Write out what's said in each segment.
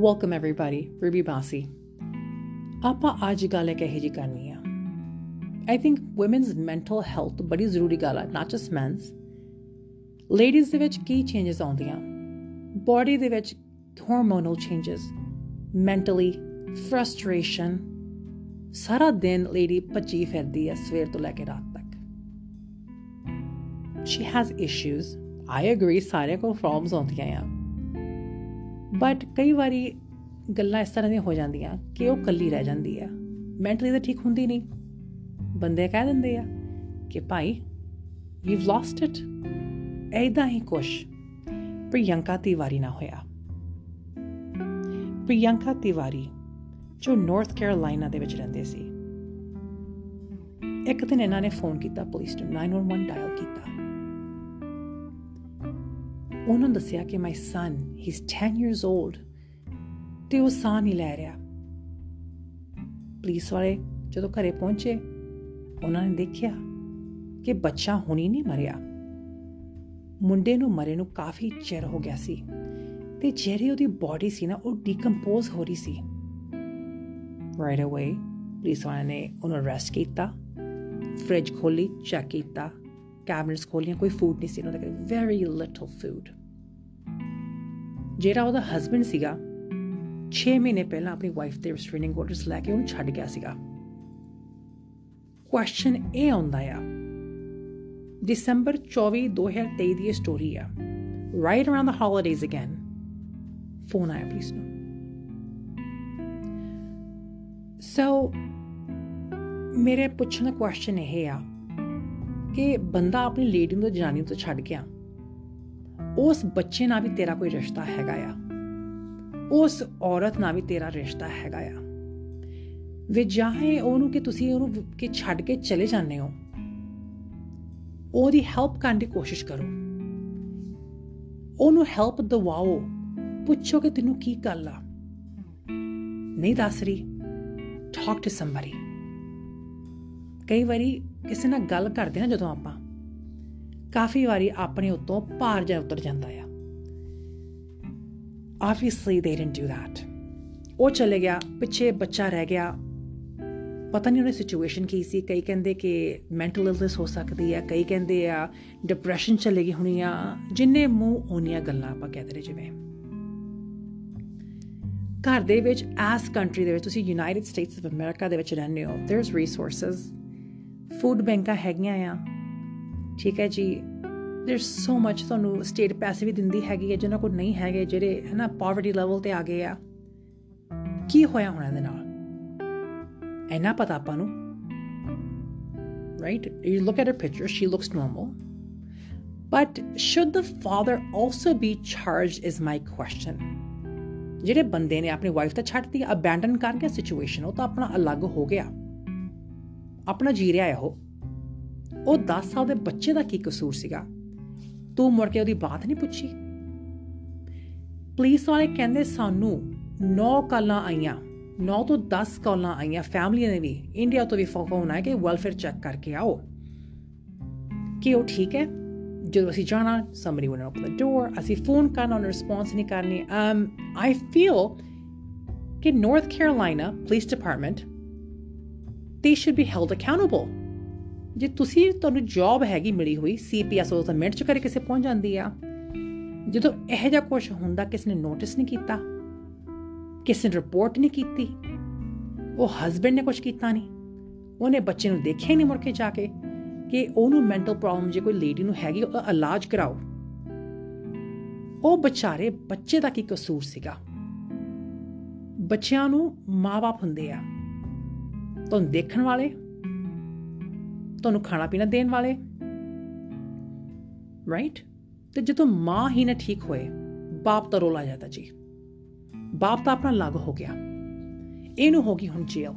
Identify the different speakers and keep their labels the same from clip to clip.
Speaker 1: Welcome everybody Ruby ਬਾਸੀ ਆਪਾਂ ਅੱਜ ਗੱਲ ਇੱਕ ਇਹੋ ਜੀ ਕਰਨੀ ਆ I think women's mental health ਬੜੀ ਜ਼ਰੂਰੀ ਗੱਲ ਆ ਨਾਟ ਜਸਟ ਮੈਨਸ ਲੇਡੀਜ਼ ਦੇ ਵਿੱਚ ਕੀ ਚੇਂਜਸ ਆਉਂਦੀਆਂ ਬਾਡੀ ਦੇ ਵਿੱਚ ਹਾਰਮੋਨਲ ਚੇਂਜਸ ਮੈਂਟਲੀ ਫਰਸਟ੍ਰੇਸ਼ਨ ਸਾਰਾ ਦਿਨ ਲੇਡੀ ਭੱਜੀ ਫਿਰਦੀ ਆ ਸਵੇਰ ਤੋਂ ਲੈ ਕੇ ਰਾਤ ਤੱਕ she has issues I agree ਸਾਰੇ ਕੋ ਪ੍ਰੋਬਲਮਸ ਆਉਂਦੀਆਂ ਆ ਬਟ ਕਈ ਵਾਰੀ ਗੱਲਾਂ ਇਸ ਤਰ੍ਹਾਂ ਦੀਆਂ ਹੋ ਜਾਂਦੀਆਂ ਕਿ ਉਹ ਕੱਲੀ ਰਹਿ ਜਾਂਦੀ ਆ। ਮੈਂਟਲੀ ਤਾਂ ਠੀਕ ਹੁੰਦੀ ਨਹੀਂ। ਬੰਦੇ ਕਹਿ ਦਿੰਦੇ ਆ ਕਿ ਭਾਈ ਯੂਵ ਲੋਸਟ ਇਟ ਐਦਾਂ ਹੀ ਕੁਛ। ਪ੍ਰਿਯੰਕਾ ਤਿਵਾਰੀ ਨਾ ਹੋਇਆ। ਪ੍ਰਿਯੰਕਾ ਤਿਵਾਰੀ ਜੋ ਨਾਰਥ ਕੈਰੋਲਾਈਨਾ ਦੇ ਵਿੱਚ ਰਹਿੰਦੇ ਸੀ। ਇੱਕ ਦਿਨ ਇਹਨਾਂ ਨੇ ਫੋਨ ਕੀਤਾ ਪੁਲਿਸ ਨੂੰ 911 ਡਾਇਲ ਕੀਤਾ। ਉਹਨਾਂ ਦੱਸਿਆ ਕਿ my son he is 10 years old ਤੇ ਉਹ ਸਾਹ ਨਹੀਂ ਲੈ ਰਿਹਾ। ਪੁਲਿਸ ਵਾਲੇ ਜਦੋਂ ਘਰੇ ਪਹੁੰਚੇ, ਉਹਨਾਂ ਨੇ ਦੇਖਿਆ ਕਿ ਬੱਚਾ ਹੁਣੀ ਨਹੀਂ ਮਰਿਆ। ਮੁੰਡੇ ਨੂੰ ਮਰੇ ਨੂੰ ਕਾਫੀ ਚਿਰ ਹੋ ਗਿਆ ਸੀ ਤੇ ਜਿਹੜੀ ਉਹਦੀ ਬਾਡੀ ਸੀ ਨਾ, ਉਹ ਡੀਕੰਪੋਜ਼ ਹੋ ਰਹੀ ਸੀ। ਰਾਈਟ ਅਵੇ ਪੁਲਿਸ ਵਾਲਿਆਂ ਨੇ ਉਹਨੂੰ ਅਰੈਸਟ ਕੀਤਾ ਫ੍ਰਿਜ ਖੋਲੀ ਚੈੱਕ ਕੀਤਾ ਕੈਬਨਟਸ ਖੋਲੀਆਂ ਕੋਈ ਫੂਡ ਨਹੀਂ ਸੀ ਉਹਨਾਂ ਦੇ ਵੈਰੀ ਲਿਟਲ ਫੂਡ ਜਿਹੜਾ ਉਹਦਾ ਹਸਬੰਡ ਸੀਗਾ 6 ਮਹੀਨੇ ਪਹਿਲਾਂ ਆਪਣੀ ਵਾਈਫ ਦੇ ਰਿਸਟ੍ਰੇਨਿੰਗ ਆਰਡਰਸ ਲੈ ਕੇ ਉਹਨੂੰ ਛੱਡ ਗਿਆ ਸੀਗਾ। ਕੁਐਸਚਨ ਇਹ ਆਉਂਦਾ ਆ ਦਸੰਬਰ 24 2023 ਦੀ ਸਟੋਰੀ ਆ। Right around the holidays again phone ਆਇਆ ਪੁਲਿਸ ਨੂੰ। ਸੋ ਮੇਰੇ ਪੁੱਛਣ ਦਾ ਕੁਐਸਚਨ ਇਹ ਆ ਕਿ ਬੰਦਾ ਆਪਣੀ ਲੇਡੀ ਨੂੰ ਜਨਾਨੀ ਤੋਂ ਛੱਡ ਗਿਆ। ਉਸ ਬੱਚੇ ਨਾਲ ਵੀ ਤੇਰਾ ਕੋਈ ਰਿਸ਼ਤਾ ਹੈਗਾ ਆ। ਉਸ ਔਰਤ ਨਾਲ ਵੀ ਤੇਰਾ ਰਿਸ਼ਤਾ ਹੈਗਾ ਆ। ਵਿਜਾਹੇ ਉਹਨੂੰ ਕਿ ਤੁਸੀਂ ਉਹਨੂੰ ਕਿ ਛੱਡ ਕੇ ਚਲੇ ਜਾਂਦੇ ਹੋ, ਉਹਦੀ ਹੈਲਪ ਕਰਨ ਦੀ ਕੋਸ਼ਿਸ਼ ਕਰੋ। ਉਹਨੂੰ ਹੈਲਪ ਦਵਾਓ, ਪੁੱਛੋ ਕਿ ਤੈਨੂੰ ਕੀ ਗੱਲ ਆ। ਨਹੀਂ ਦੱਸ ਰਹੀ ਟਾਕ ਟੂ ਸਮਬਡੀ ਕਈ ਵਾਰੀ ਕਿਸੇ ਨਾਲ ਗੱਲ ਕਰਦੇ ਨਾ ਜਦੋਂ ਆਪਾਂ ਕਾਫੀ ਵਾਰੀ ਆਪਣੇ ਉੱਤੋਂ ਭਾਰ ਜਾ ਉਤਰ ਜਾਂਦਾ ਆ ਆਬਵੀਅਸਲੀ ਦੇ ਡਿਡਨਟ ਡੂ ਥੈਟ ਉਹ ਚਲੇ ਗਿਆ ਪਿੱਛੇ ਬੱਚਾ ਰਹਿ ਗਿਆ ਪਤਾ ਨਹੀਂ ਉਹਨੇ ਸਿਚੁਏਸ਼ਨ ਕੀ ਸੀ ਕਈ ਕਹਿੰਦੇ ਕਿ ਮੈਂਟਲ ਇਲਨੈਸ ਹੋ ਸਕਦੀ ਆ ਕਈ ਕਹਿੰਦੇ ਆ ਡਿਪਰੈਸ਼ਨ ਚਲੇ ਗਈ ਹੋਣੀ ਆ ਜਿੰਨੇ ਮੂੰਹ ਉਹਨੀਆਂ ਗੱਲਾਂ ਆਪਾਂ ਕਹਿੰਦੇ ਰਹੇ ਜਿਵੇਂ ਘਰ ਦੇ ਵਿੱਚ ਐਸ ਕੰਟਰੀ ਦੇ ਵਿੱਚ ਤੁਸੀਂ ਯੂਨਾਈਟਿਡ ਸਟੇਟਸ ਆਫ ਅਮਰੀਕਾ ਦੇ ਵਿੱਚ ਰਹਿੰਦੇ ਹੋ देयर इज ਰਿਸੋਰਸਸ ਫੂਡ ਬੈਂਕਾਂ ਹੈਗੀਆਂ ਆ ਠੀਕ ਹੈ ਜੀ देयर ਸੋ ਮਚ ਤੁਹਾਨੂੰ ਸਟੇਟ ਪੈਸੇ ਵੀ ਦਿੰਦੀ ਹੈਗੀ ਹੈ ਜਿਹਨਾਂ ਕੋਲ ਨਹੀਂ ਹੈਗੇ ਜਿਹੜੇ ਹਨਾ ਪਾਵਰਟੀ ਲੈਵਲ ਤੇ ਆ ਗਏ ਆ ਕੀ ਹੋਇਆ ਹੋਣਾ ਇਹਦੇ ਨਾਲ ਐਨਾ ਪਤਾ ਆਪਾਂ ਨੂੰ right you look at her picture she looks normal but should the father also be charged is my question ਜਿਹੜੇ ਬੰਦੇ ਨੇ ਆਪਣੀ ਵਾਈਫ ਤਾਂ ਛੱਡਤੀ ਅਬੈਂਡਨ ਕਰ ਗਿਆ ਸਿਚੁਏਸ਼ਨ ਉਹ ਤਾਂ ਆਪਣਾ ਅਲੱਗ ਹੋ ਗਿਆ ਆਪਣਾ ਜੀ ਰਿਹਾ ਹੈ ਉਹ ਉਹ 10 ਸਾਲ ਦੇ ਬੱਚੇ ਦਾ ਕੀ ਕਸੂਰ ਸੀਗਾ? ਤੂੰ ਮੁੜ ਕੇ ਉਹਦੀ ਬਾਤ ਨਹੀਂ ਪੁੱਛੀ? ਪੁਲਿਸ ਵਾਲੇ ਕਹਿੰਦੇ ਸਾਨੂੰ 9 ਕਾਲਾਂ ਆਈਆਂ 9 ਤੋਂ 10 ਕਾਲਾਂ ਆਈਆਂ, ਫੈਮਲੀਆਂ ਨੇ ਵੀ, ਇੰਡੀਆ ਤੋਂ ਵੀ ਫੋਨ ਆਇਆ ਕਿ ਵੈਲਫੇਅਰ ਚੈੱਕ ਕਰਕੇ ਆਓ। ਕਿ ਉਹ ਠੀਕ ਹੈ? ਜਦੋਂ ਅਸੀਂ ਜਾਣਾ, somebody would open the door, ਅਸੀਂ ਫੋਨ ਕਰਨਾ, ਉਹਨਾਂ ਰਿਸਪੌਂਸ ਨਹੀਂ ਕਰਨੀ। Um i feel ਕਿ north carolina police department, they should be held accountable ਜੇ ਤੁਸੀਂ ਤੁਹਾਨੂੰ ਜੌਬ ਹੈਗੀ ਮਿਲੀ ਹੋਈ ਸੀਪੀਐਸ ਉਹ ਤਾਂ ਮਿੰਟ ਚ ਕਰੇ ਕਿਸੇ ਪਹੁੰਚ ਜਾਂਦੀ ਆ। ਜਦੋਂ ਇਹ ਜਿਹਾ ਕੁਝ ਹੁੰਦਾ, ਕਿਸ ਨੇ ਨੋਟਿਸ ਨਹੀਂ ਕੀਤਾ, ਕਿਸ ਨੇ ਰਿਪੋਰਟ ਨਹੀਂ ਕੀਤੀ, ਉਹ ਹਸਬੰਡ ਨੇ ਕੁਝ ਕੀਤਾ ਨਹੀਂ, ਉਹਨੇ ਬੱਚੇ ਨੂੰ ਦੇਖਿਆ ਨਹੀਂ ਮੁੜ ਕੇ ਜਾ ਕੇ ਕਿ ਉਹਨੂੰ ਮੈਂਟਲ ਪ੍ਰੋਬਲਮ ਜੇ ਕੋਈ ਲੇਡੀ ਨੂੰ ਹੈਗੀ ਉਹ ਇਲਾਜ ਕਰਾਓ। ਉਹ ਵਿਚਾਰੇ ਬੱਚੇ ਦਾ ਕੀ ਕਸੂਰ ਸੀਗਾ? ਬੱਚਿਆਂ ਨੂੰ ਮਾਪੇ ਹੁੰਦੇ ਆ, ਤੁਹਾਨੂੰ ਦੇਖਣ ਵਾਲੇ ਤੁਹਾਨੂੰ ਖਾਣਾ ਪੀਣਾ ਦੇਣ ਵਾਲੇ। ਰਾਈਟ ਤੇ ਜਦੋਂ ਮਾਂ ਹੀ ਨਾ ਠੀਕ ਹੋਏ, ਬਾਪ ਤਾਂ ਰੋਲਾ ਜਾਂਦਾ ਜੀ। ਬਾਪ ਤਾਂ ਆਪਣਾ ਲੱਗ ਹੋ ਗਿਆ। ਇਹਨੂੰ ਹੋ ਗਈ ਹੁਣ ਜੇਲ੍ਹ।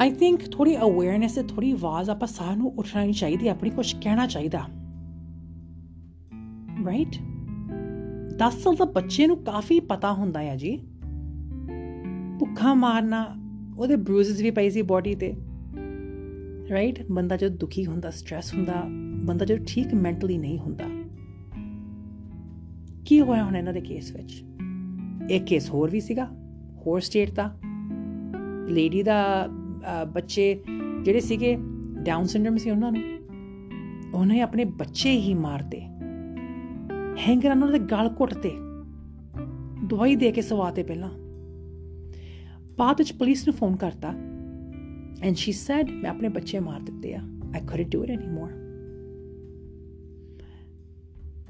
Speaker 1: ਆਈ ਥਿੰਕ ਥੋੜੀ ਅਵੇਅਰਨੈਸ ਤੇ ਥੋੜੀ ਆਵਾਜ਼ ਆਪਾਂ ਸਾਰਿਆਂ ਨੂੰ ਉਠਾਉਣੀ ਚਾਹੀਦੀ, ਆਪਣੀ ਕੁਝ ਕਹਿਣਾ ਚਾਹੀਦਾ। ਰਾਈਟ 10 ਸਾਲ ਦਾ ਬੱਚੇ ਨੂੰ ਕਾਫੀ ਪਤਾ ਹੁੰਦਾ ਹੈ ਜੀ। ਭੁੱਖਾ ਮਾਰਨਾ, ਉਹਦੇ ਬਰੂਜ਼ਸ ਵੀ ਪਈ ਸੀ ਬਾਡੀ ਤੇ। ਰਾਈਟ ਬੰਦਾ ਜਦੋਂ ਦੁਖੀ ਹੁੰਦਾ ਸਟ्रेस ਹੁੰਦਾ, ਬੰਦਾ ਜਦੋਂ ਠੀਕ ਮੈਂਟਲੀ ਨਹੀਂ ਹੁੰਦਾ। ਕੀ ਹੋਇਆ ਹੁਣ ਇਹਨਾਂ ਦੇ ਕੇਸ ਵਿੱਚ? ਇੱਕ ਕੇਸ ਹੋਰ ਵੀ ਸੀਗਾ, ਹੋਰ ਸਟੇਟ ਦਾ। ਲੇਡੀ ਦਾ ਬੱਚੇ ਜਿਹੜੇ ਸੀਗੇ ਡਾਊਨ ਸਿੰਡਰਮ ਸੀ ਉਹਨਾਂ ਨੂੰ। ਉਹਨੇ ਆਪਣੇ ਬੱਚੇ ਹੀ ਮਾਰਤੇ। ਹੈਂਗਰਾਂ ਨਾਲ ਦੇ ਗਲ ਘੁੱਟਤੇ। ਦਵਾਈ ਦੇ ਕੇ ਸਵਾਤੇ ਪਹਿਲਾਂ। ਬਾਅਦ ਵਿੱਚ ਪੁਲਿਸ ਨੂੰ ਫੋਨ ਕਰਤਾ। ਐਂਡ ਸ਼ੀ ਸੈਡ ਮੈਂ ਆਪਣੇ ਬੱਚੇ ਮਾਰ ਦਿੱਤੇ ਆ I couldn't do it anymore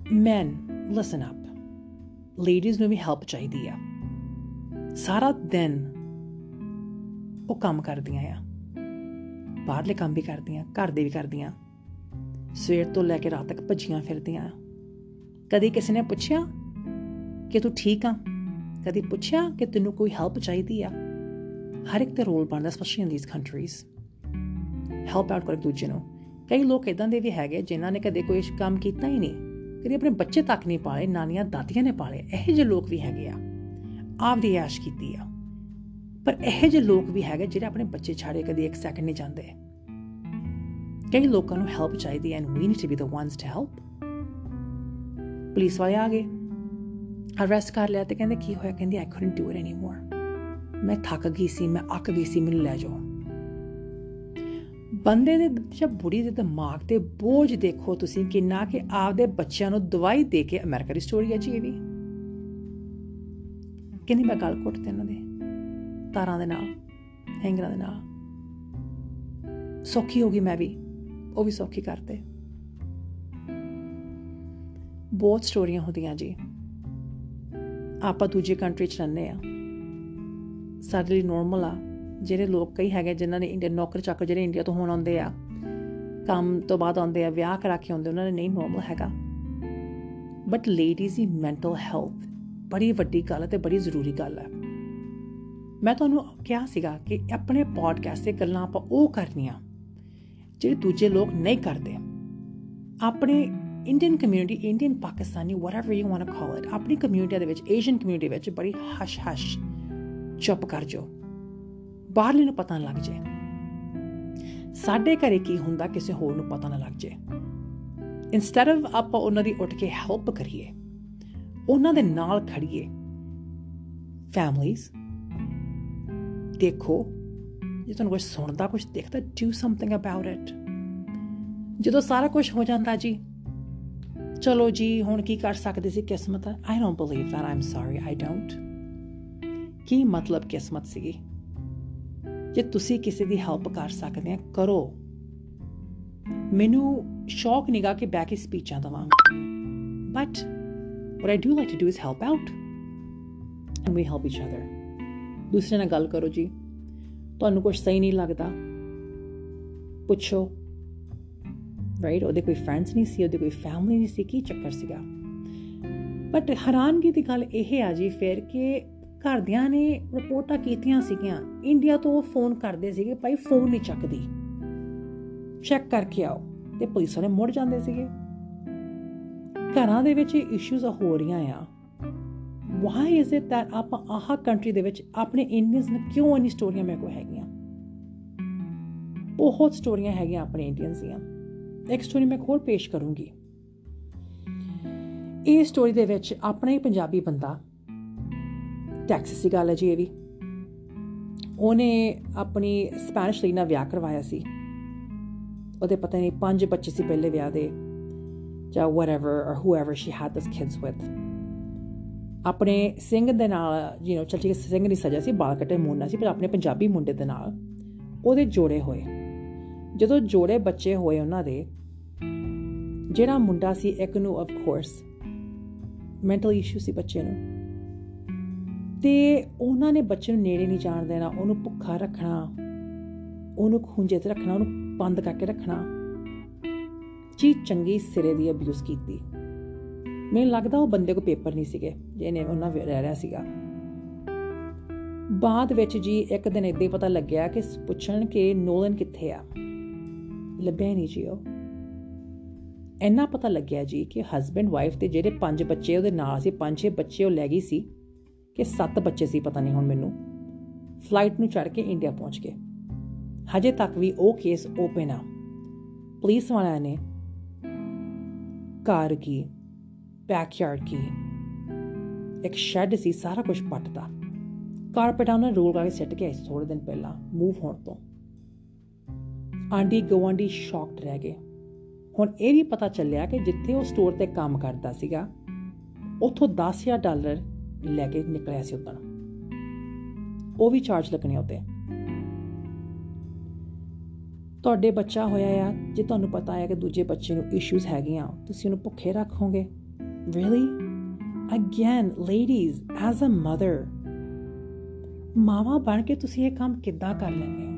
Speaker 1: men, listen up. Ladies ਨੂੰ ਵੀ ਹੈਲਪ ਚਾਹੀਦੀ ਆ ਸਾਰਾ ਦਿਨ ਉਹ ਕੰਮ ਕਰਦੀਆਂ ਆ ਬਾਹਰਲੇ ਕੰਮ ਵੀ ਕਰਦੀਆਂ ਘਰ ਦੇ ਵੀ ਕਰਦੀਆਂ ਸਵੇਰ ਤੋਂ ਲੈ ਕੇ ਰਾਤ ਤੱਕ ਭੱਜੀਆਂ ਫਿਰਦੀਆਂ ਕਦੀ ਕਿਸੇ ਨੇ ਪੁੱਛਿਆ ਕਿ ਤੂੰ ਠੀਕ ਆ ਕਦੀ ਪੁੱਛਿਆ ਕਿ ਤੈਨੂੰ ਕੋਈ ਹੈਲਪ ਚਾਹੀਦੀ ਆ ਹਰ ਇੱਕ ਤੇ ਰੋਲ ਬਣਦਾ specially in these countries help out ਕਰ ਦੂਜੇ ਨੂੰ। ਕਈ ਲੋਕ ਇਦਾਂ ਦੇ ਵੀ ਹੈਗੇ ਜਿਨ੍ਹਾਂ ਨੇ ਕਦੇ ਕੋਈ ਕੰਮ ਕੀਤਾ ਹੀ ਨਹੀਂ। ਕਦੇ ਆਪਣੇ ਬੱਚੇ ਤੱਕ ਨਹੀਂ ਪਾਲੇ, ਨਾਨੀਆਂ, ਦਾਦੀਆਂ ਨੇ ਪਾਲੇ। ਇਹੋ ਜਿਹੇ ਲੋਕ ਵੀ ਹੈਗੇ ਆ। ਆਪਦੀ ਐਸ਼ ਕੀਤੀ ਆ। ਪਰ ਇਹੋ ਜਿਹੇ ਲੋਕ ਵੀ ਹੈਗੇ ਜਿਹੜੇ ਆਪਣੇ ਬੱਚੇ ਛਾੜੇ ਕਦੇ ਇੱਕ ਸੈਕਿੰਡ ਨਹੀਂ ਜਾਂਦੇ। ਕਈ ਲੋਕਾਂ ਨੂੰ ਹੈਲਪ ਚਾਹੀਦੀ and we need to be the ones to help police ਵਾਲੇ ਆ ਗਏ। ਅਰੈਸਟ ਕਰ ਲਿਆ ਤੇ ਕਹਿੰਦੇ, ਕੀ ਹੋਇਆ? ਕਹਿੰਦੀ I couldn't do it anymore ਮੈਂ ਥੱਕ ਗਈ ਸੀ, ਮੈਂ ਅੱਕ ਗਈ ਸੀ, ਮੈਨੂੰ ਲੈ ਜਾਓ। ਬੰਦੇ ਦੇ ਜਦ ਬੁੜੀ ਦੇ ਦਿਮਾਗ ਤੇ ਬੋਝ ਦੇਖੋ ਤੁਸੀਂ ਕਿੰਨਾ ਕਿ ਆਪਦੇ ਬੱਚਿਆਂ ਨੂੰ ਦਵਾਈ ਦੇ ਕੇ ਅਮਰੀਕਾ ਦੀ ਸਟੋਰੀ ਹੈ ਜੀ ਇਹ ਵੀ। ਕਿੰਨੀ ਮੈਂ ਗੱਲ ਘੁੱਟ ਤੇ ਇਹਨਾਂ ਦੇ। ਤਾਰਾਂ ਦੇ ਨਾਲ, ਹੈਂਗਰਾਂ ਦੇ ਨਾਲ। ਸੌਖੀ ਹੋ ਗਈ ਮੈਂ ਵੀ, ਉਹ ਵੀ ਸੌਖੀ ਕਰਤੇ। ਬਹੁਤ ਸਟੋਰੀਆਂ ਹੁੰਦੀਆਂ ਜੀ। ਆਪਾਂ ਦੂਜੀ ਕੰਟਰੀ ਚ ਰਹਿੰਦੇ ਆ ਸਾਡੇ ਲਈ ਨਾਰਮਲ ਆ, ਜਿਹੜੇ ਲੋਕ ਕਈ ਹੈਗੇ ਜਿਨ੍ਹਾਂ ਨੇ ਇੰਡੀਅਨ ਨੌਕਰ ਚੱਕਰ ਜਿਹੜੇ ਇੰਡੀਆ ਤੋਂ ਹੋਣ ਆਉਂਦੇ ਆ, ਕੰਮ ਤੋਂ ਬਾਅਦ ਆਉਂਦੇ ਆ, ਵਿਆਹ ਕਰਾ ਕੇ ਆਉਂਦੇ ਉਹਨਾਂ ਨੇ ਨਹੀਂ ਨਾਰਮਲ ਹੈਗਾ। ਬਟ ਲੇਡੀਜ਼ ਦੀ ਮੈਂਟਲ ਹੈਲਥ ਬੜੀ ਵੱਡੀ ਗੱਲ ਹੈ ਤੇ ਬੜੀ ਜ਼ਰੂਰੀ ਗੱਲ ਹੈ ਮੈਂ ਤੁਹਾਨੂੰ ਕਿਹਾ ਸੀਗਾ ਕਿ ਆਪਣੇ ਪੋਡਕਾਸਟ ਤੇ ਗੱਲਾਂ ਆਪਾਂ ਉਹ ਕਰਨੀਆਂ ਜਿਹੜੇ ਦੂਜੇ ਲੋਕ ਨਹੀਂ ਕਰਦੇ। ਆਪਣੇ Indian community Indian Pakistani whatever you want to call it ਆਪਣੀ ਕਮਿਊਨਿਟੀ ਦੇ ਵਿੱਚ ਏਸ਼ੀਅਨ ਕਮਿਊਨਿਟੀ ਵਿੱਚ ਬੜੀ ਹਸ਼ ਹਸ਼ ਚੁੱਪ ਕਰ ਜੋ ਬਾਹਰਲੇ ਨੂੰ ਪਤਾ ਨਾ ਲੱਗ ਜੇ ਸਾਡੇ ਘਰੇ ਕੀ ਹੁੰਦਾ ਕਿਸੇ ਹੋਰ ਨੂੰ ਪਤਾ ਨਾ ਲੱਗ ਜੇ ਇਨਸਟੈਡ ਆਫ ਆਪਾਂ ਉਹਨਾਂ ਦੀ ਉੱਠ ਕੇ ਹੈਲਪ ਕਰੀਏ, ਉਹਨਾਂ ਦੇ ਨਾਲ ਖੜੀਏ। ਫੈਮਲੀਜ਼ ਦੇਖੋ, ਜੇ ਤੁਹਾਨੂੰ ਕੁਝ ਸੁਣਦਾ ਕੁਝ ਦੇਖਦਾ ਡੂ ਸਮਥਿੰਗ ਅਬਾਊਟ ਇਟ ਜਦੋਂ ਸਾਰਾ ਕੁਝ ਹੋ ਜਾਂਦਾ ਜੀ, ਚਲੋ ਜੀ, ਹੁਣ ਕੀ ਕਰ ਸਕਦੇ ਸੀ ਕਿਸਮਤ? I don't believe that um sorry I don't ਕੀ ਮਤਲਬ ਕਿਸਮਤ ਸੀਗੀ? ਜੇ ਤੁਸੀਂ ਕਿਸੇ ਦੀ ਹੈਲਪ ਕਰ ਸਕਦੇ ਆ, ਕਰੋ। ਮੈਨੂੰ ਸ਼ੌਕ ਨਿਗਾ ਕਿ ਬੈਕ ਹੀ ਸਪੀਚਾਂ ਦਵਾਂ। But what I do like to do is help out and we help each other. ਦੂਸਰੇ ਨਾਲ ਗੱਲ ਕਰੋ ਜੀ। ਤੁਹਾਨੂੰ ਕੁਝ ਸਹੀ ਨਹੀਂ ਲੱਗਦਾ। ਪੁੱਛੋ। ਰਾਈਟ ਉਹਦੇ ਕੋਈ ਫਰੈਂਡਸ ਨਹੀਂ ਸੀ, ਉਹਦੇ ਕੋਈ ਫੈਮਿਲੀ ਨਹੀਂ ਸੀ, ਕੀ ਚੱਕਰ ਸੀਗਾ? ਬਟ ਹੈਰਾਨਗੀ ਦੀ ਗੱਲ ਇਹ ਆ ਜੀ ਫਿਰ ਕਿ ਘਰਦਿਆਂ ਨੇ ਰਿਪੋਰਟਾਂ ਕੀਤੀਆਂ ਸੀਗੀਆਂ। ਇੰਡੀਆ ਤੋਂ ਫੋਨ ਕਰਦੇ ਸੀਗੇ, ਭਾਈ, ਫੋਨ ਨਹੀਂ ਚੱਕਦੀ। ਚੈੱਕ ਕਰਕੇ ਆਓ। ਤੇ ਪੁਲਿਸ ਵਾਲੇ ਮੁੜ ਜਾਂਦੇ ਸੀਗੇ। ਘਰਾਂ ਦੇ ਵਿੱਚ ਇਸ਼ੂਜ਼ ਹੋ ਰਹੀਆਂ ਆ। ਵਾਈ ਇਜ਼ ਇਟ that ਆਪਾਂ ਆਹ ਕੰਟਰੀ ਦੇ ਵਿੱਚ ਆਪਣੇ ਇੰਡੀਅਨਸ ਨੇ ਕਿਉਂ ਇਨੀ ਸਟੋਰੀਆਂ ਮੇਰੇ ਕੋ ਹੈਗੀਆਂ? ਬਹੁਤ ਸਟੋਰੀਆਂ ਹੈਗੀਆਂ ਆਪਣੇ ਇੰਡੀਅਨਸ ਦੀਆਂ। ਇੱਕ ਸਟੋਰੀ ਮੈਂ ਹੋਰ ਪੇਸ਼ ਕਰੂੰਗੀ। ਇਹ ਸਟੋਰੀ ਦੇ ਵਿੱਚ ਆਪਣਾ ਹੀ ਪੰਜਾਬੀ ਬੰਦਾ ਟੈਕਸਸ ਦੀ ਗੱਲ ਹੈ ਜੀ ਇਹ ਵੀ। ਉਹਨੇ ਆਪਣੀ ਸਪੈਨਿਸ਼ ਲਈ ਨਾਲ ਵਿਆਹ ਕਰਵਾਇਆ ਸੀ। ਉਹਦੇ ਪਤਾ ਨਹੀਂ ਪੰਜ ਬੱਚੇ ਸੀ ਪਹਿਲੇ ਵਿਆਹ ਦੇ, ਜਾਂ whatever or whoever she had those kids with ਆਪਣੇ ਸਿੰਘ ਦੇ ਨਾਲ ਯੂ نو ਚਲ ਠੀਕ ਸਿੰਘ ਦੀ ਸਜ਼ਾ ਸੀ, ਬਾਲ ਕੱਟੇ ਮੂੰਨਾ ਸੀ, ਪਰ ਆਪਣੇ ਪੰਜਾਬੀ ਮੁੰਡੇ ਦੇ ਨਾਲ ਉਹਦੇ ਜੋੜੇ ਹੋਏ। ਜਦੋਂ ਜੋੜੇ ਬੱਚੇ ਹੋਏ ਉਹਨਾਂ ਦੇ, ਜਿਹੜਾ ਮੁੰਡਾ ਸੀ, ਇੱਕ ਨੂੰ ਆਫ ਕੋਰਸ ਮੈਂਟਲ ਇਸ਼ੂ ਸੀ ਬੱਚੇ ਨੂੰ। ਤੇ ਉਹਨਾਂ ਨੇ ਬੱਚੇ ਨੂੰ ਨੇੜੇ ਨਹੀਂ ਜਾਣ ਦੇਣਾ, ਉਹਨੂੰ ਭੁੱਖਾ ਰੱਖਣਾ, ਉਹਨੂੰ ਖੁੰਝੇ ਤੇ ਰੱਖਣਾ, ਉਹਨੂੰ ਬੰਦ ਕਰਕੇ ਰੱਖਣਾ। ਚੀ ਚੰਗੀ ਸਿਰੇ ਦੀ ਅਬਿਊਜ਼ ਕੀਤੀ। ਮੈਨੂੰ ਲੱਗਦਾ ਉਹ ਬੰਦੇ ਕੋ ਪੇਪਰ ਨਹੀਂ ਸੀਗੇ, ਜਿਹਨੇ ਉਹਨਾਂ ਰਹਿ ਰਿਹਾ ਸੀਗਾ। ਬਾਅਦ ਵਿੱਚ ਜੀ ਇੱਕ ਦਿਨ ਇਦਾਂ ਪਤਾ ਲੱਗਿਆ ਕਿ ਪੁੱਛਣ ਕਿ ਨੋਲਨ ਕਿੱਥੇ ਆ? ਲੱਭਿਆ ਨਹੀਂ ਜੀ ਉਹ। ਇੰਨਾ ਪਤਾ ਲੱਗਿਆ ਜੀ ਕਿ ਹਸਬੰਡ ਵਾਈਫ ਤੇ ਜਿਹੜੇ ਪੰਜ ਬੱਚੇ ਉਹਦੇ ਨਾਲ ਸੀ ਪੰਜ ਛੇ ਬੱਚੇ ਉਹ ਲੈ ਗਈ ਸੀ। ਕਿ ਸੱਤ ਬੱਚੇ ਸੀ, ਪਤਾ ਨਹੀਂ ਹੁਣ ਮੈਨੂੰ। ਫਲਾਈਟ ਨੂੰ ਚੜ ਕੇ ਇੰਡੀਆ ਪਹੁੰਚ ਗਏ। ਹਜੇ ਤੱਕ ਵੀ ਉਹ ਕੇਸ ਓਪਨ ਆ। ਪੁਲਿਸ ਵਾਲਿਆਂ ਨੇ ਕਾਰ ਕੀ ਬੈਕਯਾਰਡ ਕੀ, ਇੱਕ ਸ਼ੈੱਡ ਸੀ, ਸਾਰਾ ਕੁਝ ਪੱਟਦਾ ਕਾਰਪੇਟਾਂ ਨਾਲ ਰੋਲ ਕਰਕੇ ਸਿੱਟ ਕੇ ਆਈ ਥੋੜੇ ਦਿਨ ਪਹਿਲਾਂ ਮੂਵ ਹੋਣ ਤੋਂ। ਆਂਡੀ ਗਵਾਂਡੀ ਸ਼ੌਕਡ ਰਹਿ ਗਏ। ਹੁਣ ਇਹ ਵੀ ਪਤਾ ਚੱਲਿਆ ਕਿ ਜਿੱਥੇ ਉਹ ਸਟੋਰ ਤੇ ਕੰਮ ਕਰਦਾ ਸੀਗਾ, ਉੱਥੋਂ 10000 ਡਾਲਰ ਲੈ ਕੇ ਨਿਕਲਿਆ ਸੀ ਉਦੋਂ ਉਹ ਵੀ ਚਾਰਜ ਲੱਗਣੇ ਉਤੇ। ਤੁਹਾਡੇ ਬੱਚਾ ਹੋਇਆ ਆ, ਜੇ ਤੁਹਾਨੂੰ ਪਤਾ ਹੈ ਕਿ ਦੂਜੇ ਬੱਚੇ ਨੂੰ ਇਸ਼ੂਜ਼ ਹੈਗੀਆਂ, ਤੁਸੀਂ ਉਹਨੂੰ ਭੁੱਖੇ ਰੱਖੋਗੇ। Really? Again, ladies, as a mother, ਮਾਵਾ ਬਣ ਕੇ ਤੁਸੀਂ ਇਹ ਕੰਮ ਕਿੱਦਾਂ ਕਰ ਲੈਂਦੇ ਹੋ?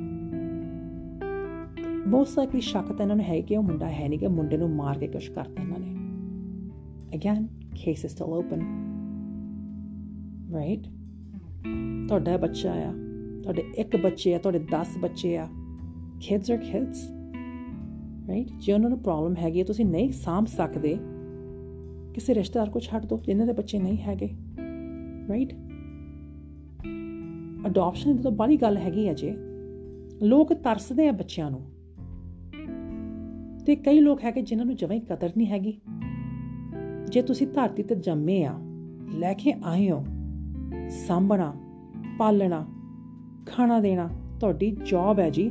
Speaker 1: ਬਹੁਤ ਸਾਰੀ ਸ਼ੱਕ ਤਾਂ ਇਹਨਾਂ ਨੂੰ ਹੈ ਕਿ ਉਹ ਮੁੰਡਾ ਹੈ ਨਹੀਂ ਕਿ ਮੁੰਡੇ ਨੂੰ ਮਾਰ ਕੇ ਕੁਝ ਕਰਤਾ ਇਹਨਾਂ ਨੇ। Again case is still open right ਤੁਹਾਡਾ ਬੱਚਾ ਆ, ਤੁਹਾਡੇ ਇੱਕ ਬੱਚੇ ਆ, ਤੁਹਾਡੇ 10 ਬੱਚੇ ਆ, kids are kids ਰਾਈਟ ਜੇ ਉਹਨਾਂ ਨੂੰ ਪ੍ਰੋਬਲਮ ਹੈਗੀ ਤੁਸੀਂ ਨਹੀਂ ਸਾਂਭ ਸਕਦੇ, ਕਿਸੇ ਰਿਸ਼ਤੇਦਾਰ ਕੋ ਛੱਡ ਦਿਓ, ਜਿਨ੍ਹਾਂ ਦੇ ਬੱਚੇ ਨਹੀਂ ਹੈਗੇ ਰਾਈਟ ਅਡਾਪਸ਼ਨ ਦੀ ਤਾਂ ਬੜੀ ਗੱਲ ਹੈਗੀ ਆ ਜੇ। ਲੋਕ ਤਰਸਦੇ ਆ ਬੱਚਿਆਂ ਨੂੰ। ਤੇ ਕਈ ਲੋਕ ਹੈਗੇ ਜਿਨ੍ਹਾਂ ਨੂੰ ਜਮਾਂ ਹੀ ਕਦਰ ਨਹੀਂ ਹੈਗੀ। ਜੇ ਤੁਸੀਂ ਧਰਤੀ ਤੇ ਜੰਮੇ ਆ, ਲੈ ਕੇ ਆਏ ਹੋ ਸਾਂਭਣਾ, ਪਾਲਣਾ, ਖਾਣਾ ਦੇਣਾ ਤੁਹਾਡੀ ਜੌਬ ਹੈ ਜੀ।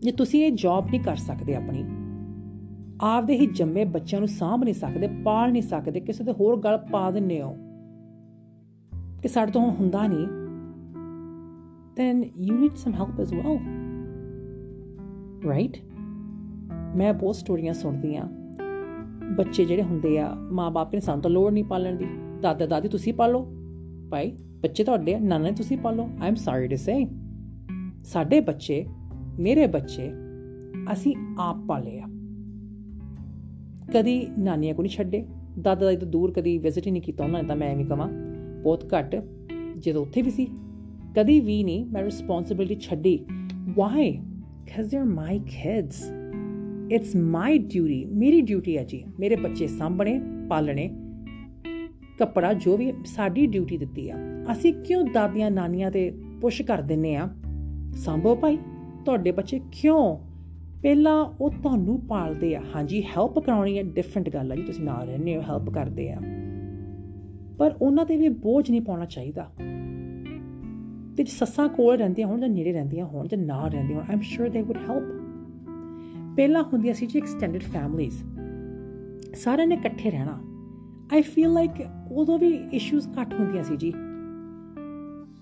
Speaker 1: ਜੇ ਤੁਸੀਂ ਇਹ ਜੌਬ ਨਹੀਂ ਕਰ ਸਕਦੇ ਆਪਣੀ, ਆਪਦੇ ਹੀ ਜੰਮੇ ਬੱਚਿਆਂ ਨੂੰ ਸਾਂਭ ਨਹੀਂ ਸਕਦੇ, ਪਾਲ ਨਹੀਂ ਸਕਦੇ, ਕਿਸੇ ਦੇ ਹੋਰ ਗਲ ਪਾ ਦਿੰਨੇ ਹੋ, ਕਿ ਸਾਡੇ ਤੋਂ ਹੁੰਦਾ ਨਹੀਂ, then you need some help as well, right? ਮੈਂ ਬਹੁਤ ਸਟੋਰੀਆਂ ਸੁਣਦੀ ਆ ਬੱਚੇ ਜਿਹੜੇ ਹੁੰਦੇ ਆ ਮਾਪੇ ਨੇ ਸਾਨੂੰ ਤਾਂ ਲੋੜ ਨਹੀਂ ਪਾਲਣ ਦੀ। ਦਾਦਾ ਦਾਦੀ ਤੁਸੀਂ ਪਾਲੋ ਭਾਈ, ਬੱਚੇ ਤੁਹਾਡੇ ਆ, ਨਾਨਾ ਤੁਸੀਂ ਪਾਲੋ I am sorry to say ਸਾਡੇ ਬੱਚੇ, ਮੇਰੇ ਬੱਚੇ, ਅਸੀਂ ਆਪ ਪਾਲੇ ਆ। ਕਦੀ ਨਾਨੀਆਂ ਕੋ ਨਹੀਂ ਛੱਡੇ। ਦਾਦਾ ਦਾਦੀ ਤੋਂ ਦੂਰ ਕਦੀ ਵਿਜ਼ਿਟ ਹੀ ਨਹੀਂ ਕੀਤਾ ਉਹਨਾਂ ਨੇ ਤਾਂ ਮੈਂ ਐਵੇਂ ਕਹਾਂ ਬਹੁਤ ਘੱਟ, ਜਦੋਂ ਉੱਥੇ ਵੀ ਸੀ। ਕਦੀ ਵੀ ਨਹੀਂ ਮੈਂ ਰਿਸਪੌਂਸਿਬਿਲਟੀ ਛੱਡੀ। Why cuz they're my kids. It's my duty ਮੇਰੀ ਡਿਊਟੀ ਹੈ ਜੀ। ਮੇਰੇ ਬੱਚੇ ਸਾਂਭਣੇ, ਪਾਲਣੇ ਕੱਪੜਾ ਜੋ ਵੀ ਸਾਡੀ ਡਿਊਟੀ ਦਿੱਤੀ ਆ, ਅਸੀਂ ਕਿਉਂ ਦਾਦੀਆਂ ਨਾਨੀਆਂ ਤੇ ਪੁਸ਼ ਕਰ ਦਿੰਨੇ ਆ? ਸੰਭੋ ਭਾਈ, ਤੁਹਾਡੇ ਬੱਚੇ ਕਿਉਂ? ਪਹਿਲਾਂ ਉਹ ਤੁਹਾਨੂੰ ਪਾਲਦੇ ਆ। ਹਾਂਜੀ ਹੈਲਪ ਕਰਾਉਣੀ ਹੈ ਡਿਫਰੈਂਟ ਗੱਲ ਆ ਜੀ, ਤੁਸੀਂ ਨਾਲ ਰਹਿੰਦੇ ਹੋ ਹੈਲਪ ਕਰਦੇ ਆ। ਪਰ ਉਹਨਾਂ ਤੇ ਵੀ ਬੋਝ ਨਹੀਂ ਪਾਉਣਾ ਚਾਹੀਦਾ। ਤੇ ਸੱਸਾਂ ਕੋਲ ਰਹਿੰਦੀਆਂ ਹੋਣ ਜਾਂ ਨੇੜੇ ਰਹਿੰਦੀਆਂ ਹੋਣ ਜਾਂ ਨਾ ਰਹਿੰਦੀਆਂ ਹੋਣ ਆਮ ਸ਼ੋਰ ਦੇ ਵੁੱਡ ਹੈਲਪ ਪਹਿਲਾਂ ਹੁੰਦੀਆਂ ਸੀ ਜੀ ਐਕਸਟੈਂਡਡ ਫੈਮਲੀਜ਼ ਸਾਰਿਆਂ ਨੇ ਇਕੱਠੇ ਰਹਿਣਾ। ਆਈ ਫੀਲ ਲਾਈਕ ਉਦੋਂ ਵੀ ਇਸ਼ੂਜ਼ ਘੱਟ ਹੁੰਦੀਆਂ ਸੀ ਜੀ।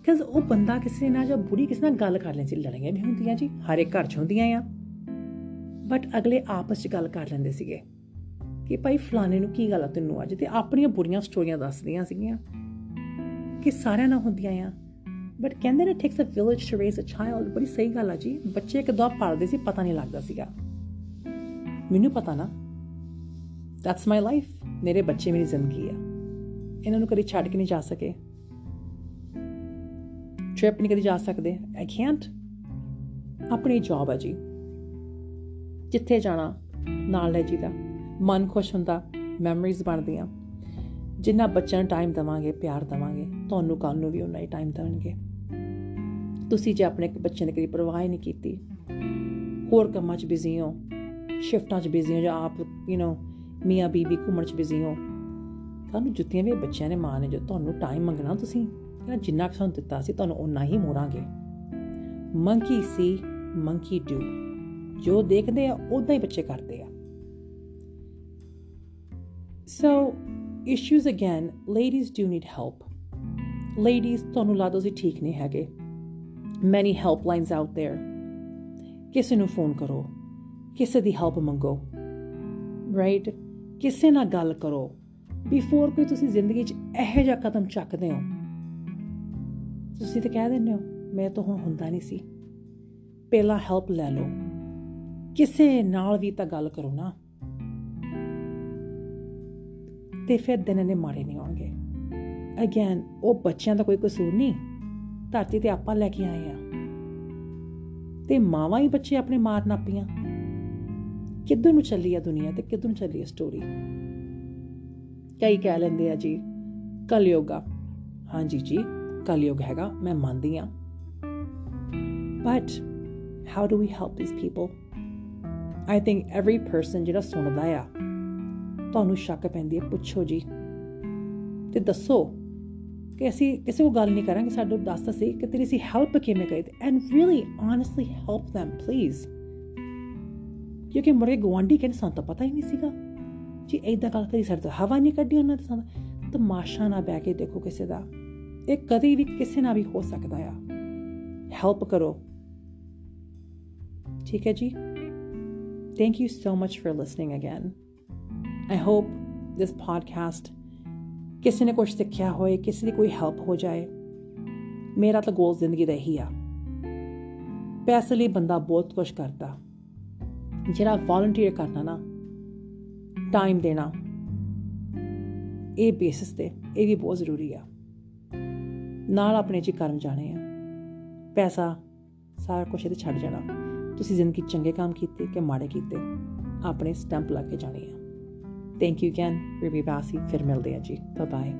Speaker 1: ਕਿਉਂਕਿ ਉਹ ਬੰਦਾ ਕਿਸੇ ਨਾਲ ਜਾਂ ਬੁੜੀ ਕਿਸੇ ਨਾਲ ਗੱਲ ਕਰ ਲੈਂਦੀ ਸੀ, ਲੜਾਈਆਂ ਵੀ ਹੁੰਦੀਆਂ ਜੀ, ਹਰ ਇੱਕ ਘਰ 'ਚ ਹੁੰਦੀਆਂ ਆ। ਬਟ ਅਗਲੇ ਆਪਸ 'ਚ ਗੱਲ ਕਰ ਲੈਂਦੇ ਸੀਗੇ ਕਿ ਭਾਈ ਫਲਾਣੇ ਨੂੰ ਕੀ ਗੱਲ ਆ ਤੈਨੂੰ ਅੱਜ? ਤੇ ਆਪਣੀਆਂ ਬੁਰੀਆਂ ਸਟੋਰੀਆਂ ਦੱਸਦੀਆਂ ਸੀਗੀਆਂ ਕਿ ਸਾਰਿਆਂ ਨਾਲ ਹੁੰਦੀਆਂ ਆ। ਬਟ ਕਹਿੰਦੇ ਨੇ takes a village to raise a child ਬੜੀ ਸਹੀ ਗੱਲ ਆ ਜੀ। ਬੱਚੇ ਕਿਦਾਂ ਪਾਲਦੇ ਸੀ, ਪਤਾ ਨਹੀਂ ਲੱਗਦਾ ਸੀਗਾ। ਮੈਨੂੰ ਪਤਾ ਨਾ ਦੈਟਸ ਮਾਈ ਲਾਈਫ ਮੇਰੇ ਬੱਚੇ ਮੇਰੀ ਜ਼ਿੰਦਗੀ ਆ ਇਹਨਾਂ ਨੂੰ ਕਦੀ ਛੱਡ ਕੇ ਨਹੀਂ ਜਾ ਸਕੇ ਟ੍ਰਿਪ ਨਹੀਂ ਕਦੀ ਜਾ ਸਕਦੇ ਆਈ ਕੈਨਟ ਆਪਣੀ ਜੌਬ ਹੈ ਜੀ ਜਿੱਥੇ ਜਾਣਾ ਨਾਲ ਲੈ ਜੀਦਾ ਮਨ ਖੁਸ਼ ਹੁੰਦਾ ਮੈਮਰੀਜ਼ ਬਣਦੀਆਂ ਜਿੰਨਾ ਬੱਚਿਆਂ ਨੂੰ ਟਾਈਮ ਦਵਾਂਗੇ ਪਿਆਰ ਦਵਾਂਗੇ ਤੁਹਾਨੂੰ ਕੱਲ ਨੂੰ ਵੀ ਉਨਾ ਹੀ ਟਾਈਮ ਦੇਣਗੇ ਤੁਸੀਂ ਜੇ ਆਪਣੇ ਬੱਚੇ ਨੇ ਕਦੀ ਪਰਵਾਹ ਨਹੀਂ ਕੀਤੀ ਹੋਰ ਕੰਮਾਂ 'ਚ ਬਿਜ਼ੀ ਹੋ ਸ਼ਿਫਟਾਂ 'ਚ ਬਿਜ਼ੀ ਹੋ ਜਾਂ ਆਪ ਯੂ نو ਮੀਆਂ ਬੀਬੀ ਘੁੰਮਣ 'ਚ ਬਿਜ਼ੀ ਹੋ। ਤੁਹਾਨੂੰ ਜੁੱਤੀਆਂ ਵੀ ਬੱਚਿਆਂ ਨੇ ਮਾਂ ਨੇ ਜੋ ਤੁਹਾਨੂੰ ਟਾਈਮ ਮੰਗਣਾ ਤੁਸੀਂ ਕਿ ਜਿੰਨਾ ਕੁ ਸਾਨੂੰ ਦਿੱਤਾ ਸੀ, ਤੁਹਾਨੂੰ ਉਨਾ ਹੀ ਮੋੜਾਂਗੇ। ਮੰਕੀ ਸੀ ਮੰਕੀ ਡੂ ਜੋ ਦੇਖਦੇ ਆ ਉਦਾਂ ਹੀ ਬੱਚੇ ਕਰਦੇ ਆ। ਸੋ issues again, ladies do need help ladies, ਤੁਹਾਨੂੰ ਲੱਗਦਾ ਸੀ ਠੀਕ ਨਹੀਂ ਹੈਗੇ। Many helplines out there ਕਿਸੇ ਨੂੰ ਫੋਨ ਕਰੋ। ਕਿਸੇ ਦੀ ਹੈਲਪ ਮੰਗੋ। ਰਾਈਟ ਕਿਸੇ ਨਾਲ ਗੱਲ ਕਰੋ ਬਿਫੋਰ ਕੋਈ ਤੁਸੀਂ ਜ਼ਿੰਦਗੀ 'ਚ ਇਹੋ ਜਿਹਾ ਕਦਮ ਚੱਕਦੇ ਹੋ। ਤੁਸੀਂ ਤਾਂ ਕਹਿ ਦਿੰਦੇ ਹੋ, ਮੈਂ ਤਾਂ ਹੁਣ ਹੁੰਦਾ ਨਹੀਂ ਸੀ। ਪਹਿਲਾਂ ਹੈਲਪ ਲੈ ਲਓ। ਕਿਸੇ ਨਾਲ ਵੀ ਤਾਂ ਗੱਲ ਕਰੋ ਨਾ। ਤੇ ਫਿਰ ਦਿਨ ਨੇ ਮਾਰੇ ਨਹੀਂ ਆਉਣਗੇ ਅਗੇਨ ਉਹ ਬੱਚਿਆਂ ਦਾ ਕੋਈ ਕਸੂਰ ਨਹੀਂ। ਧਰਤੀ ਤੇ ਆਪਾਂ ਲੈ ਕੇ ਆਏ ਆ। ਤੇ ਮਾਵਾਂ ਹੀ ਬੱਚੇ ਆਪਣੇ ਮਾਰ ਨਾਪੀਆਂ ਕਿੱਧਰ ਨੂੰ ਚੱਲੀ ਆ ਦੁਨੀਆ ਤੇ ਕਿੱਧਰ ਨੂੰ ਚੱਲੀ ਆ ਸਟੋਰੀ ਕਈ ਕਹਿ ਲੈਂਦੇ ਆ ਜੀ, ਕਲਯੁਗਾ ਹਾਂਜੀ ਜੀ ਕਲਯੁਗ ਹੈਗਾ, ਮੈਂ ਮੰਨਦੀ ਆ। But how do we help these people I think every person ਜਿਹੜਾ ਸੁਣਦਾ ਆ, ਤੁਹਾਨੂੰ ਸ਼ੱਕ ਪੈਂਦੀ ਹੈ ਪੁੱਛੋ ਜੀ। ਤੇ ਦੱਸੋ ਕਿ ਅਸੀਂ ਕਿਸੇ ਕੋ ਗੱਲ ਨਹੀਂ ਕਰਾਂਗੇ, ਸਾਡੇ ਦੱਸ ਤਾਂ ਸਹੀ ਕਿ ਤੇਰੀ ਸੀ ਹੈਲਪ ਕਿਵੇਂ ਕਰੀ ਤੇ and really honestly help them please ਕਿਉਂਕਿ ਮਰੇ ਗਵਾਂਢੀ ਕਹਿੰਦੇ, ਸਾਨੂੰ ਤਾਂ ਪਤਾ ਹੀ ਨਹੀਂ ਸੀਗਾ। ਜੀ ਐਦਾਂ ਗੱਲ ਕਰੀ ਸਾਡੇ ਤੋਂ ਹਵਾ ਨਹੀਂ ਕੱਢੀ ਉਹਨਾਂ ਤੇ ਸਾਨੂੰ ਤਮਾਸ਼ਾ ਨਾ ਬੈ ਕੇ ਦੇਖੋ ਕਿਸੇ ਦਾ। ਇਹ ਕਦੀ ਵੀ ਕਿਸੇ ਨਾਲ ਵੀ ਹੋ ਸਕਦਾ ਆ। ਹੈਲਪ ਕਰੋ। ਠੀਕ ਹੈ ਜੀ? Thank you so much for listening again. I hope this podcast ਕਿਸੇ ਨੇ ਕੁਝ ਸਿੱਖਿਆ ਹੋਏ, ਕਿਸੇ ਦੀ ਕੋਈ ਹੈਲਪ ਹੋ ਜਾਏ। ਮੇਰਾ ਤਾਂ ਗੋਲ ਜ਼ਿੰਦਗੀ ਦਾ ਹੀ ਆ। ਪੈਸੇ ਲਈ ਬੰਦਾ ਬਹੁਤ ਕੁਝ ਕਰਦਾ। ਜਿਹੜਾ ਵਲੰਟੀਅਰ ਕਰਨਾ ਨਾ ਟਾਈਮ ਦੇਣਾ, ਇਹ ਬੇਸਿਸ ਤੇ ਇਹ ਵੀ ਬਹੁਤ ਜ਼ਰੂਰੀ ਆ। ਨਾਲ ਆਪਣੇ ਚ ਕਰਮ ਜਾਣੇ ਆ, ਪੈਸਾ, ਸਾਰਾ ਕੁਝ ਇਹਦੇ ਛੱਡ ਜਾਣਾ। ਤੁਸੀਂ ਜ਼ਿੰਦਗੀ ਚੰਗੇ ਕੰਮ ਕੀਤੇ ਕਿ ਮਾੜੇ ਕੀਤੇ, ਆਪਣੇ ਸਟੈਂਪ ਲਾ ਕੇ ਜਾਣੇ ਆ। ਥੈਂਕ ਯੂ ਅਗੇਨ ਰਿਵੀ ਬਾਸੀ ਫਿਰ ਮਿਲਦੇ ਆ ਜੀ। Bye bye